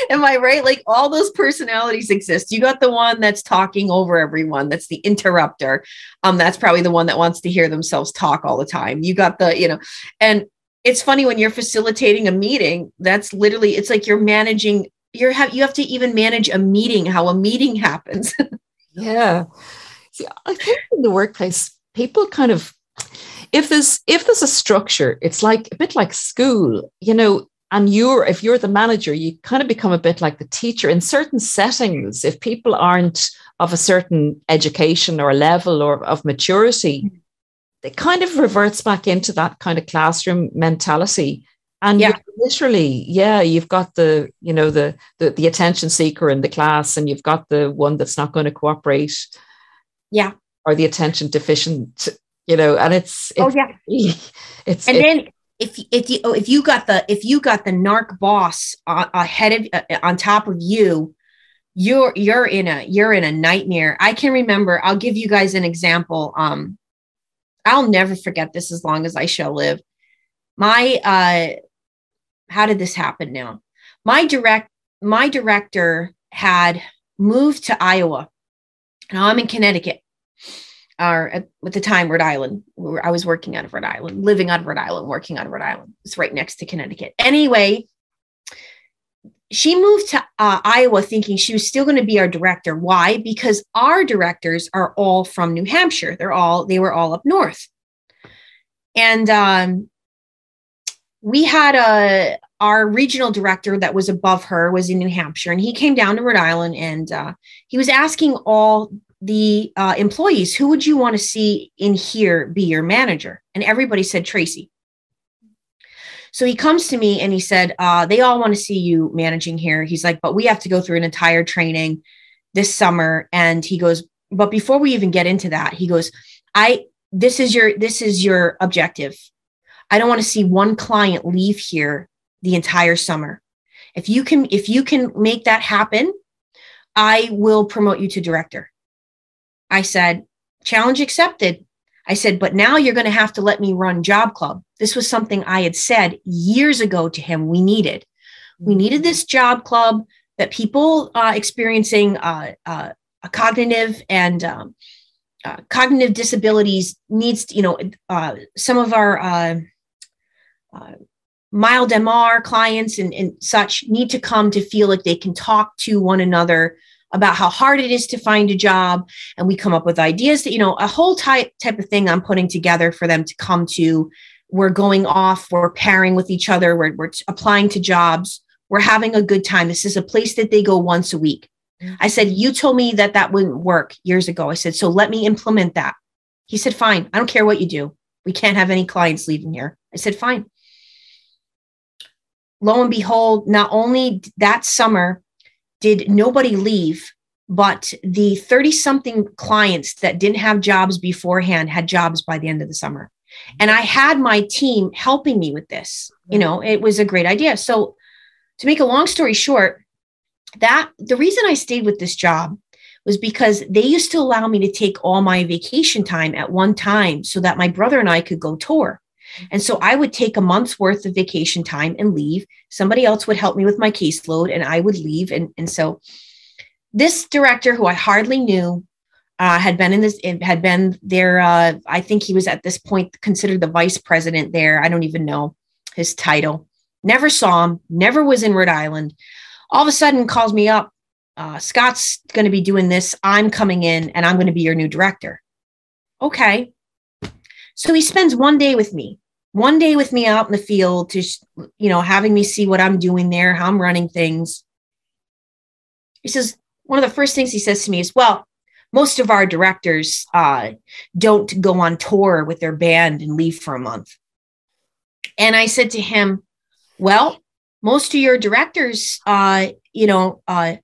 B: am I right? Like all those personalities exist. You got the one that's talking over everyone, that's the interrupter. Um, that's probably the one that wants to hear themselves talk all the time. You got the, you know, and it's funny when you're facilitating a meeting, that's literally, it's like you're managing, you're have you have to even manage a meeting, how a meeting happens.
A: Yeah. See, I think in the workplace, people kind of if there's if there's a structure, it's like a bit like school, you know, and you're if you're the manager, you kind of become a bit like the teacher in certain settings. If people aren't of a certain education or level or of maturity, mm-hmm. It kind of reverts back into that kind of classroom mentality. And yeah. literally yeah you've got the you know the, the the attention seeker in the class and you've got the one that's not going to cooperate.
B: Yeah.
A: Or the attention deficient you know and it's,
B: oh, it's oh yeah. it's and then if if you oh, if you got the if you got the narc boss uh, ahead of uh, on top of you you're you're in a you're in a nightmare. I can remember i'll give you guys an example um i'll never forget this as long as i shall live my uh how did this happen now? My direct my director had moved to Iowa. Now I'm in Connecticut, or at, at the time Rhode Island. I was working out of Rhode Island, living out of Rhode Island, working out of Rhode Island. It's right next to Connecticut. Anyway, she moved to uh, Iowa thinking she was still going to be our director. Why? Because our directors are all from New Hampshire. They're all they were all up north, and um, we had a our regional director that was above her was in New Hampshire, and he came down to Rhode Island and uh, he was asking all the uh, employees, "Who would you want to see in here be your manager?" And everybody said Tracy. So he comes to me and he said, uh, "They all want to see you managing here." He's like, "But we have to go through an entire training this summer." And he goes, "But before we even get into that, he goes, I this is your this is your objective." I don't want to see one client leave here the entire summer. If you can, if you can make that happen, I will promote you to director. I said, challenge accepted. I said, but now you're going to have to let me run job club. This was something I had said years ago to him. We needed, we needed this job club that people uh, experiencing uh, uh, a cognitive and um, uh, cognitive disabilities needs, you know, uh, some of our uh, uh, mild MR clients and, and such need to come to feel like they can talk to one another about how hard it is to find a job and we come up with ideas that you know a whole type type of thing i'm putting together for them to come to. We're going off we're pairing with each other we're, we're applying to jobs we're having a good time. This is a place that they go once a week. I said you told me that that wouldn't work years ago. I said so let me implement that. He said fine i don't care what you do. We can't have any clients leaving here. I said fine. Lo and behold, not only that summer did nobody leave, but the 30 something clients that didn't have jobs beforehand had jobs by the end of the summer. And I had my team helping me with this. You know, it was a great idea. So, to make a long story short, that the reason I stayed with this job was because they used to allow me to take all my vacation time at one time so that my brother and I could go tour. And so I would take a month's worth of vacation time and leave. Somebody else would help me with my caseload and I would leave. And, and so this director, who I hardly knew, uh, had been in this, had been there. Uh, I think he was at this point considered the vice president there. I don't even know his title. Never saw him, never was in Rhode Island. All of a sudden calls me up. Uh, Scott's going to be doing this. I'm coming in and I'm going to be your new director. Okay. So he spends one day with me one day with me out in the field to, you know, having me see what I'm doing there, how I'm running things. He says, one of the first things he says to me is, well, most of our directors uh, don't go on tour with their band and leave for a month. And I said to him, well, most of your directors, uh, you know, uh,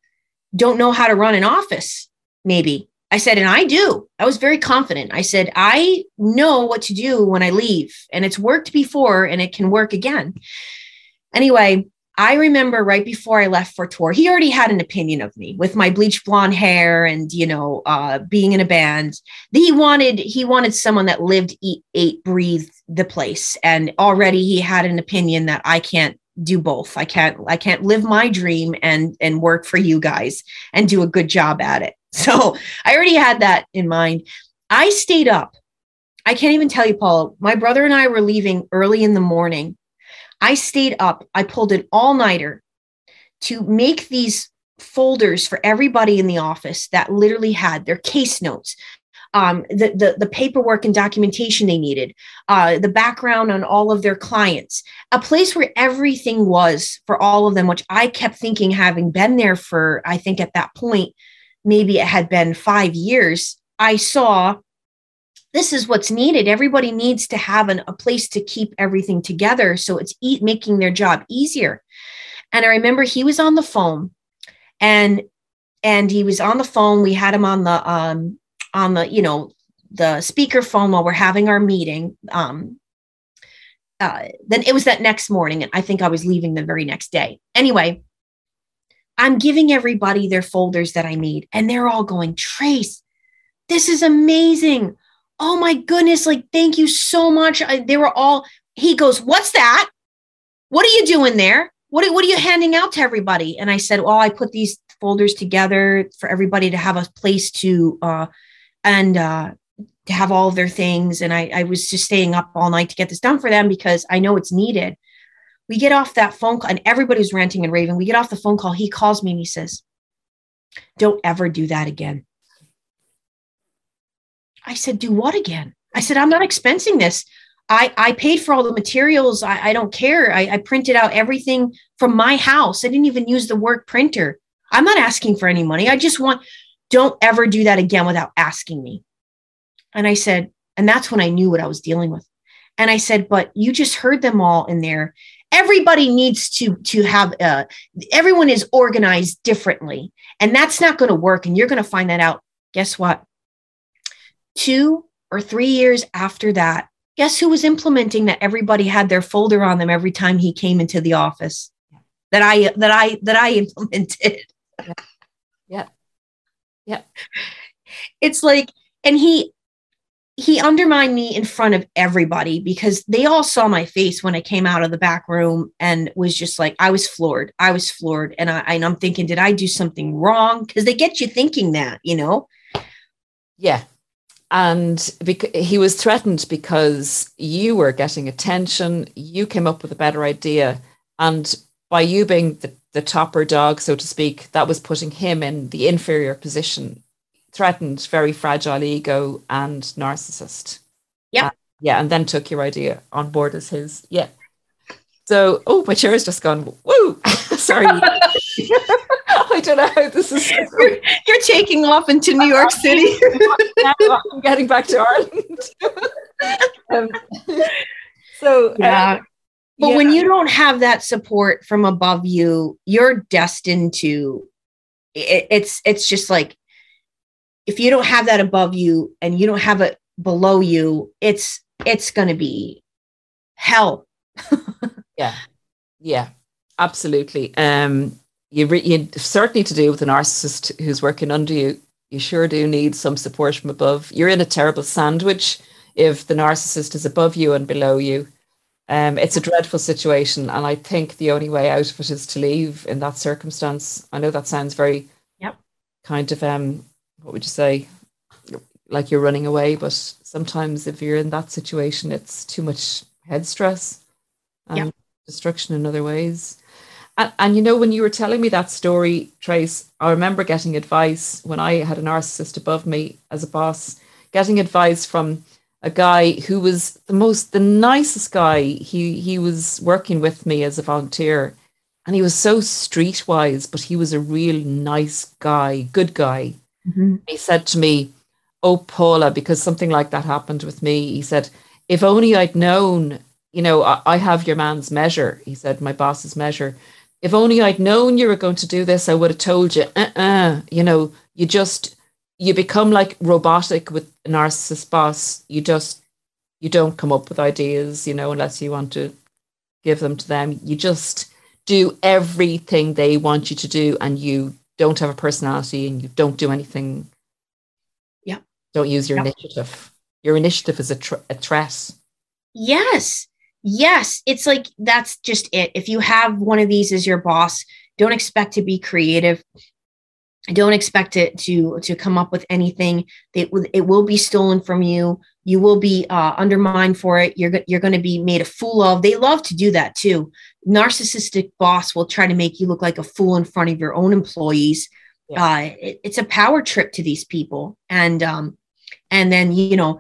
B: don't know how to run an office, maybe. I said, and I do. I was very confident. I said, I know what to do when I leave, and it's worked before and it can work again. Anyway, I remember right before I left for tour, he already had an opinion of me with my bleached blonde hair and you know uh, being in a band. He wanted he wanted someone that lived, eat, ate, breathed the place, and already he had an opinion that I can't do both. I can't I can't live my dream and and work for you guys and do a good job at it. So I already had that in mind. I stayed up. I can't even tell you, Paul. My brother and I were leaving early in the morning. I stayed up. I pulled an all nighter to make these folders for everybody in the office that literally had their case notes, um, the, the, the paperwork and documentation they needed, uh, the background on all of their clients, a place where everything was for all of them, which I kept thinking, having been there for, I think at that point, maybe it had been five years, I saw this is what's needed. Everybody needs to have an, a place to keep everything together. So it's e- making their job easier. And I remember he was on the phone and and he was on the phone. We had him on the um on the, you know, the speaker phone while we're having our meeting. Um uh, then it was that next morning, and I think I was leaving the very next day. Anyway, I'm giving everybody their folders that I made, and they're all going, Trace, this is amazing. Oh my goodness. Like, thank you so much. I, they were all, he goes, What's that? What are you doing there? What are, what are you handing out to everybody? And I said, Well, I put these folders together for everybody to have a place to, uh, and, uh, to have all of their things. And I, I was just staying up all night to get this done for them because I know it's needed. We get off that phone call and everybody's ranting and raving. We get off the phone call. He calls me and he says, Don't ever do that again. I said, Do what again? I said, I'm not expensing this. I, I paid for all the materials. I, I don't care. I, I printed out everything from my house. I didn't even use the work printer. I'm not asking for any money. I just want, don't ever do that again without asking me. And I said, and that's when I knew what I was dealing with. And I said, but you just heard them all in there everybody needs to to have uh, everyone is organized differently and that's not going to work and you're going to find that out. Guess what? Two or three years after that guess who was implementing that everybody had their folder on them every time he came into the office? That i that i that i implemented.
A: Yeah yeah, yeah.
B: it's like and he he undermined me in front of everybody because they all saw my face when I came out of the back room and was just like, I was floored. I was floored. And, I, and I'm thinking, did I do something wrong? Because they get you thinking that, you know?
A: Yeah. And bec- he was threatened because you were getting attention. You came up with a better idea. And by you being the, the topper dog, so to speak, that was putting him in the inferior position threatened, very fragile ego and narcissist.
B: Yeah. Uh,
A: yeah. And then took your idea on board as his. Yeah. So, oh, my chair has just gone, woo. Sorry. I don't know how this is.
B: You're, you're taking off into New York City.
A: I'm getting back to Ireland. um, so,
B: yeah. Um, but yeah. when you don't have that support from above you, you're destined to. It, it's it's just like if you don't have that above you and you don't have it below you, it's it's going to be hell.
A: yeah, yeah, absolutely. Um, you re- you certainly to do with a narcissist who's working under you. You sure do need some support from above. You're in a terrible sandwich if the narcissist is above you and below you. Um, it's a dreadful situation, and I think the only way out of it is to leave in that circumstance. I know that sounds very,
B: yep.
A: kind of um, what would you say like you're running away but sometimes if you're in that situation it's too much head stress and yeah. destruction in other ways and, and you know when you were telling me that story trace i remember getting advice when i had a narcissist above me as a boss getting advice from a guy who was the most the nicest guy. He he was working with me as a volunteer and he was so streetwise, but he was a real nice guy, good guy. Mm-hmm. He said to me, Oh, Paula, because something like that happened with me, he said, If only I'd known, you know, I, I have your man's measure. He said, My boss's measure. If only I'd known you were going to do this, I would have told you, uh uh you know, you just, you become like robotic with a narcissist boss. You just, you don't come up with ideas, you know, unless you want to give them to them. You just do everything they want you to do and you don't have a personality and you don't do anything.
B: Yeah.
A: Don't use your initiative. Your initiative is a, tr- a threat.
B: Yes. Yes. It's like that's just it. If you have one of these as your boss, don't expect to be creative don't expect it to to come up with anything that it will be stolen from you you will be uh, undermined for it. You're, you're going to be made a fool of. They love to do that too. Narcissistic boss will try to make you look like a fool in front of your own employees. Yeah. uh, it, it's a power trip to these people. And um and then you know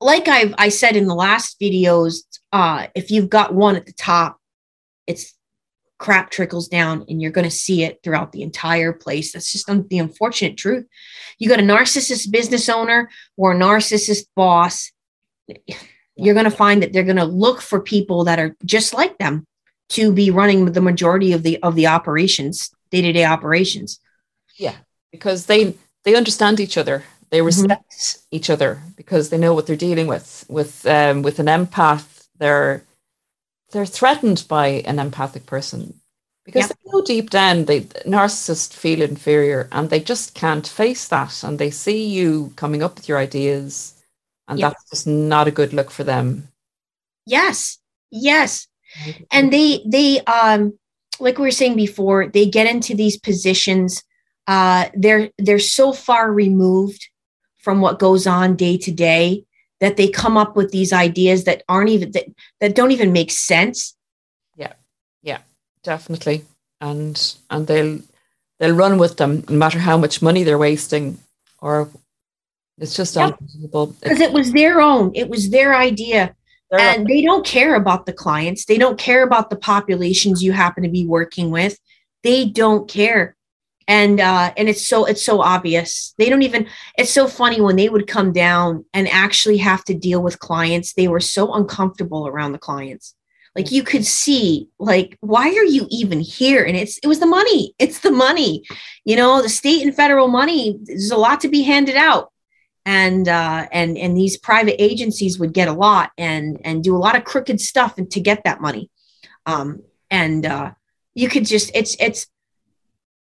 B: like i've i said in the last videos uh if you've got one at the top it's crap trickles down and you're going to see it throughout the entire place. That's just the unfortunate truth. You got a narcissist business owner or a narcissist boss, you're going to find that they're going to look for people that are just like them to be running the majority of the of the operations, day-to-day operations.
A: Yeah, because they they understand each other. They mm-hmm. respect mm-hmm. each other because they know what they're dealing with. With um, with an empath, they're they're threatened by an empathic person because yeah. they know deep down they narcissists feel inferior and they just can't face that and they see you coming up with your ideas and yeah. that's just not a good look for them
B: yes yes and they they um like we were saying before they get into these positions uh they're they're so far removed from what goes on day to day that they come up with these ideas that aren't even that, that don't even make sense.
A: Yeah yeah definitely. And and they'll they'll run with them no matter how much money they're wasting or it's just yep.
B: unbelievable. Because it was their own it was their idea. And they don't care about the clients. They don't care about the populations you happen to be working with. They don't care and uh and it's so it's so obvious. They don't even it's so funny when they would come down and actually have to deal with clients they were so uncomfortable around the clients. Like you could see like why are you even here? And it's it was the money. It's the money. You know the state and federal money there's a lot to be handed out. And uh and and these private agencies would get a lot and and do a lot of crooked stuff to get that money. Um and uh you could just it's it's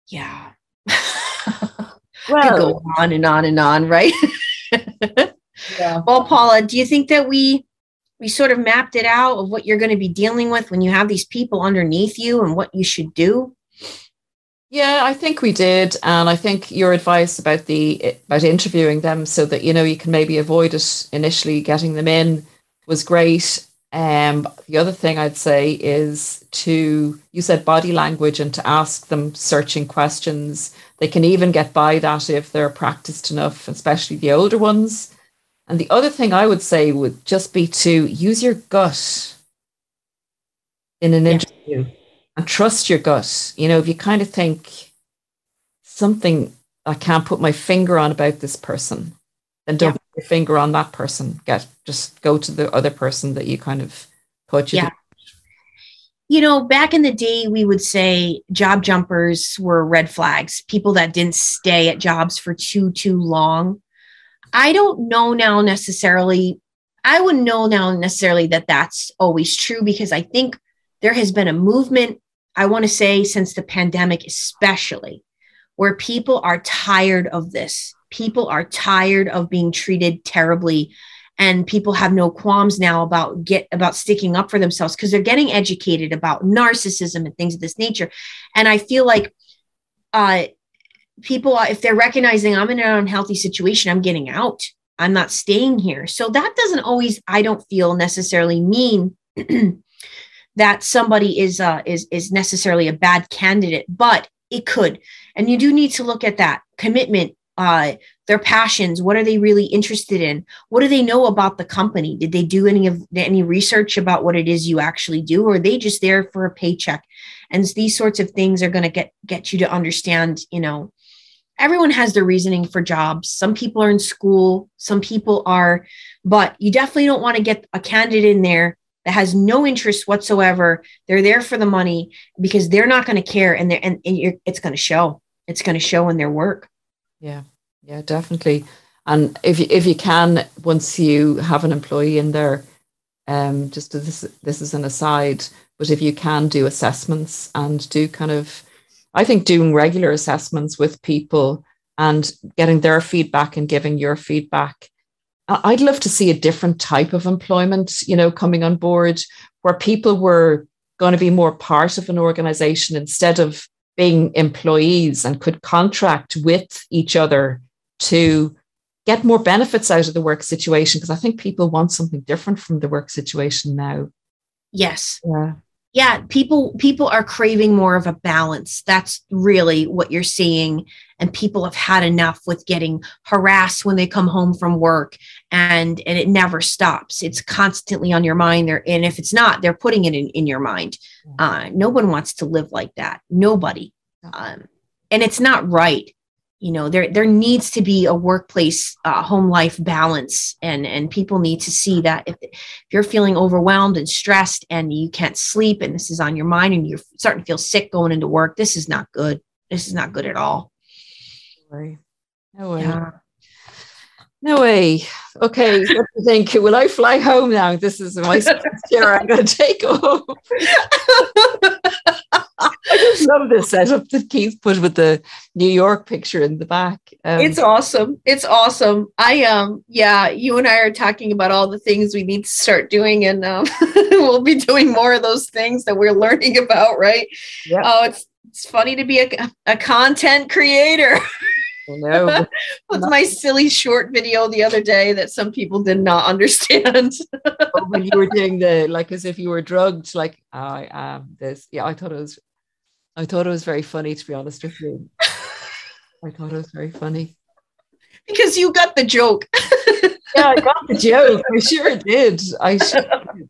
B: yeah. well, Could go on and on and on, right? yeah. Well, Paula, do you think that we we sort of mapped it out of what you're going to be dealing with when you have these people underneath you and what you should do?
A: Yeah, I think we did, and I think your advice about the about interviewing them so that you know you can maybe avoid it initially getting them in was great. Um, the other thing I'd say is to, you said body language and to ask them searching questions. They can even get by that if they're practiced enough, especially the older ones. And the other thing I would say would just be to use your gut in an yeah. interview and trust your gut. You know, if you kind of think something I can't put my finger on about this person, then don't your finger on that person. Get just go to the other person that you kind of put
B: you. Yeah. You know, back in the day, we would say job jumpers were red flags, people that didn't stay at jobs for too, too long. I don't know now necessarily. I wouldn't know now necessarily that that's always true because I think there has been a movement, I want to say, since the pandemic, especially, where people are tired of this people are tired of being treated terribly and people have no qualms now about get about sticking up for themselves because they're getting educated about narcissism and things of this nature. And i feel like uh people if they're recognizing i'm in an unhealthy situation i'm getting out. I'm not staying here. So that doesn't always i don't feel necessarily mean that somebody is uh is is necessarily a bad candidate but it could. And you do need to look at that commitment uh, their passions what are they really interested in? What do they know about the company? Did they do any of any research about what it is you actually do or are they just there for a paycheck? And these sorts of things are going to get get you to understand you know everyone has their reasoning for jobs. Some people are in school some people are but you definitely don't want to get a candidate in there that has no interest whatsoever. They're there for the money because they're not going to care and they're and, and it's going to show. It's going to show in their work
A: yeah. Yeah definitely. And if you if you can once you have an employee in there um just this this is an aside but if you can do assessments and do kind of i think doing regular assessments with people and getting their feedback and giving your feedback i'd love to see a different type of employment you know coming on board where people were going to be more part of an organization instead of being employees and could contract with each other to get more benefits out of the work situation because i think people want something different from the work situation now.
B: Yes.
A: Yeah.
B: Yeah people people are craving more of a balance. That's really what you're seeing and people have had enough with getting harassed when they come home from work and and it never stops. It's constantly on your mind. There and if it's not they're putting it in, in your mind. Uh, no one wants to live like that. Nobody. Um, and it's not right. You know there there needs to be a workplace uh, home life balance and and people need to see that if, if you're feeling overwhelmed and stressed and you can't sleep and this is on your mind and you're starting to feel sick going into work this is not good. This is not good at all.
A: No way no way yeah. No way okay what do you think will i fly home now this is my chair i'm going to take off. I just love this setup that Keith put with the New York picture in the back.
B: Um, it's awesome. It's awesome. I um yeah, you and I are talking about all the things we need to start doing, and um, we'll be doing more of those things that we're learning about, right? Yeah. Oh, it's it's funny to be a, a content creator.
A: No,
B: with my silly short video the other day that some people did not understand.
A: when you were doing the like as if you were drugged, like I am this. Yeah, I thought it was I thought it was very funny, to be honest with you. I thought it was very funny.
B: Because you got the joke.
A: yeah, I got the joke. I sure did. I sure did.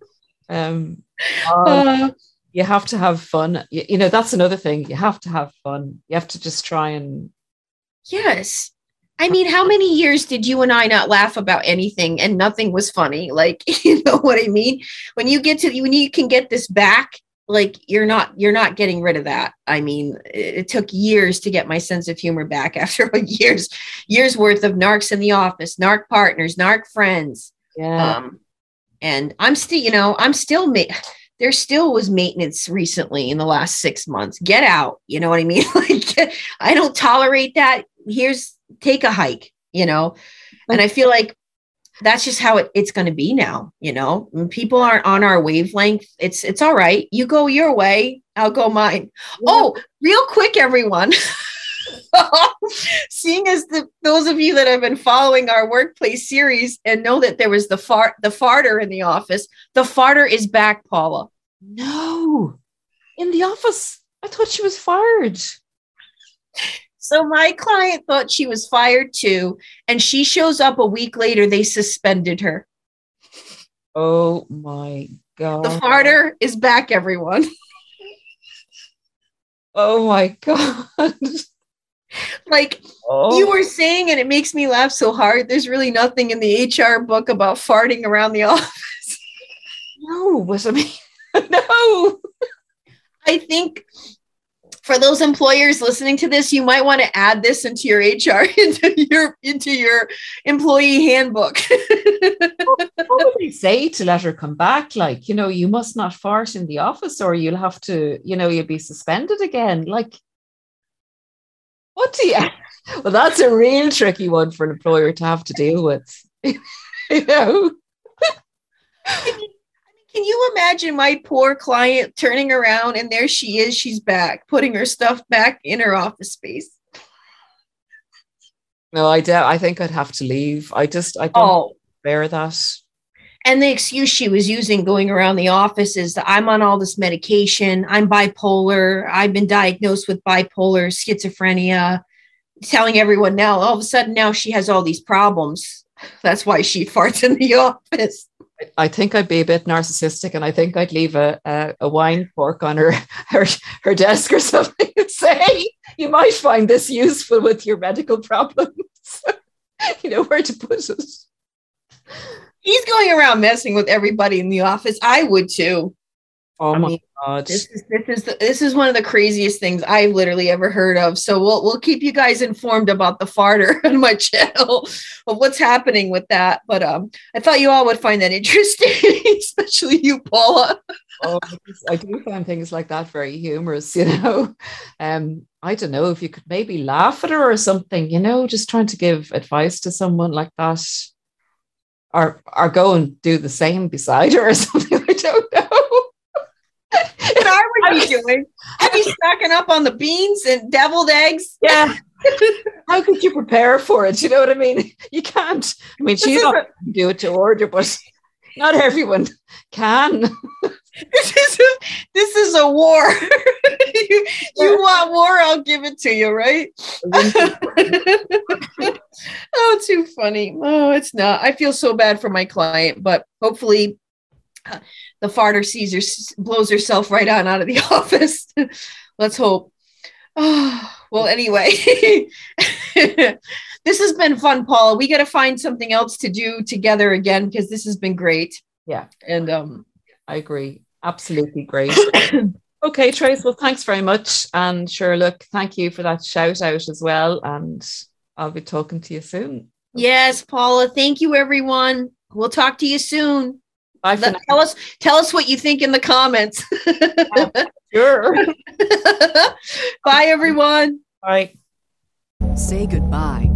A: Um, uh, you have to have fun. You, you know, that's another thing. You have to have fun. You have to just try and.
B: Yes. I mean, how many years did you and I not laugh about anything and nothing was funny? Like, you know what I mean? When you get to, when you can get this back like you're not you're not getting rid of that i mean it, it, took years to get my sense of humor back after years years worth of narcs in the office narc partners narc friends
A: yeah um,
B: and i'm still you know i'm still ma- there still was maintenance recently in the last six months. Get out. You know what i mean? Like i don't tolerate that. Here's take a hike you know? And i feel like that's just how it, it's going to be now you know? When people aren't on our wavelength it's it's all right. You go your way i'll go mine. Yeah. oh real quick everyone seeing as the those of you that have been following our workplace series and know that there was the fart the farter in the office the farter is back paula
A: no in the office i thought she was fired
B: so my client thought she was fired too. And she shows up a week later, they suspended her.
A: Oh my God.
B: The farter is back, everyone.
A: oh my God.
B: like oh. you were saying, and it makes me laugh so hard. There's really nothing in the HR book about farting around the office.
A: no, was I mean, no.
B: I think for those employers listening to this, you might want to add this into your HR into your into your employee handbook.
A: what, would they say to let her come back? Like, you know, you must not fart in the office, or you'll have to, you know, you'll be suspended again. Like, what do you? Well, that's a real tricky one for an employer to have to deal with. you know.
B: Can you imagine my poor client turning around and there she is, she's back, putting her stuff back in her office space?
A: No, I doubt. I think I'd have to leave. I just I don't oh. bear that.
B: And the excuse she was using going around the office is that I'm on all this medication. I'm bipolar. I've been diagnosed with bipolar, schizophrenia. telling everyone now, all of a sudden now she has all these problems. That's why she farts in the office.
A: I think I'd be a bit narcissistic, and I think I'd leave a a, a wine fork on her, her her desk or something and say, "You might find this useful with your medical problems." you know where to put it.
B: He's going around messing with everybody in the office. I would too.
A: Oh
B: I
A: my
B: mean,
A: god!
B: This is this is the, this is one of the craziest things I've literally ever heard of. So we'll we'll keep you guys informed about the farter on my channel of what's happening with that. But um, I thought you all would find that interesting, especially you, Paula.
A: oh, I do find things like that very humorous. You know, um, I don't know if you could maybe laugh at her or something. You know, just trying to give advice to someone like that, or or go and do the same beside her or something. I don't know.
B: What I would be doing? I'd be stacking up on the beans and deviled eggs.
A: Yeah. How could you prepare for it? You know what I mean? You can't. I mean, not
B: a-
A: do it to order, but not everyone can.
B: This is a, this is a war. you, you want war? I'll give it to you, right? oh, too funny. Oh, it's not. I feel so bad for my client, but hopefully uh, the farter sees her, blows herself right on out of the office. Let's hope. Oh, well, anyway, this has been fun, Paula. We got to find something else to do together again because this has been great.
A: Yeah.
B: And um,
A: I agree. Absolutely great. okay, Trace. Well, thanks very much. And sure, look, thank you for that shout out as well. And I'll be talking to you soon.
B: yes, Paula, thank you, everyone. We'll talk to you soon.
A: Bye for
B: Let-
A: now.
B: tell us tell us what you think in the comments.
A: Sure.
B: Bye, everyone.
A: Bye.
C: Say goodbye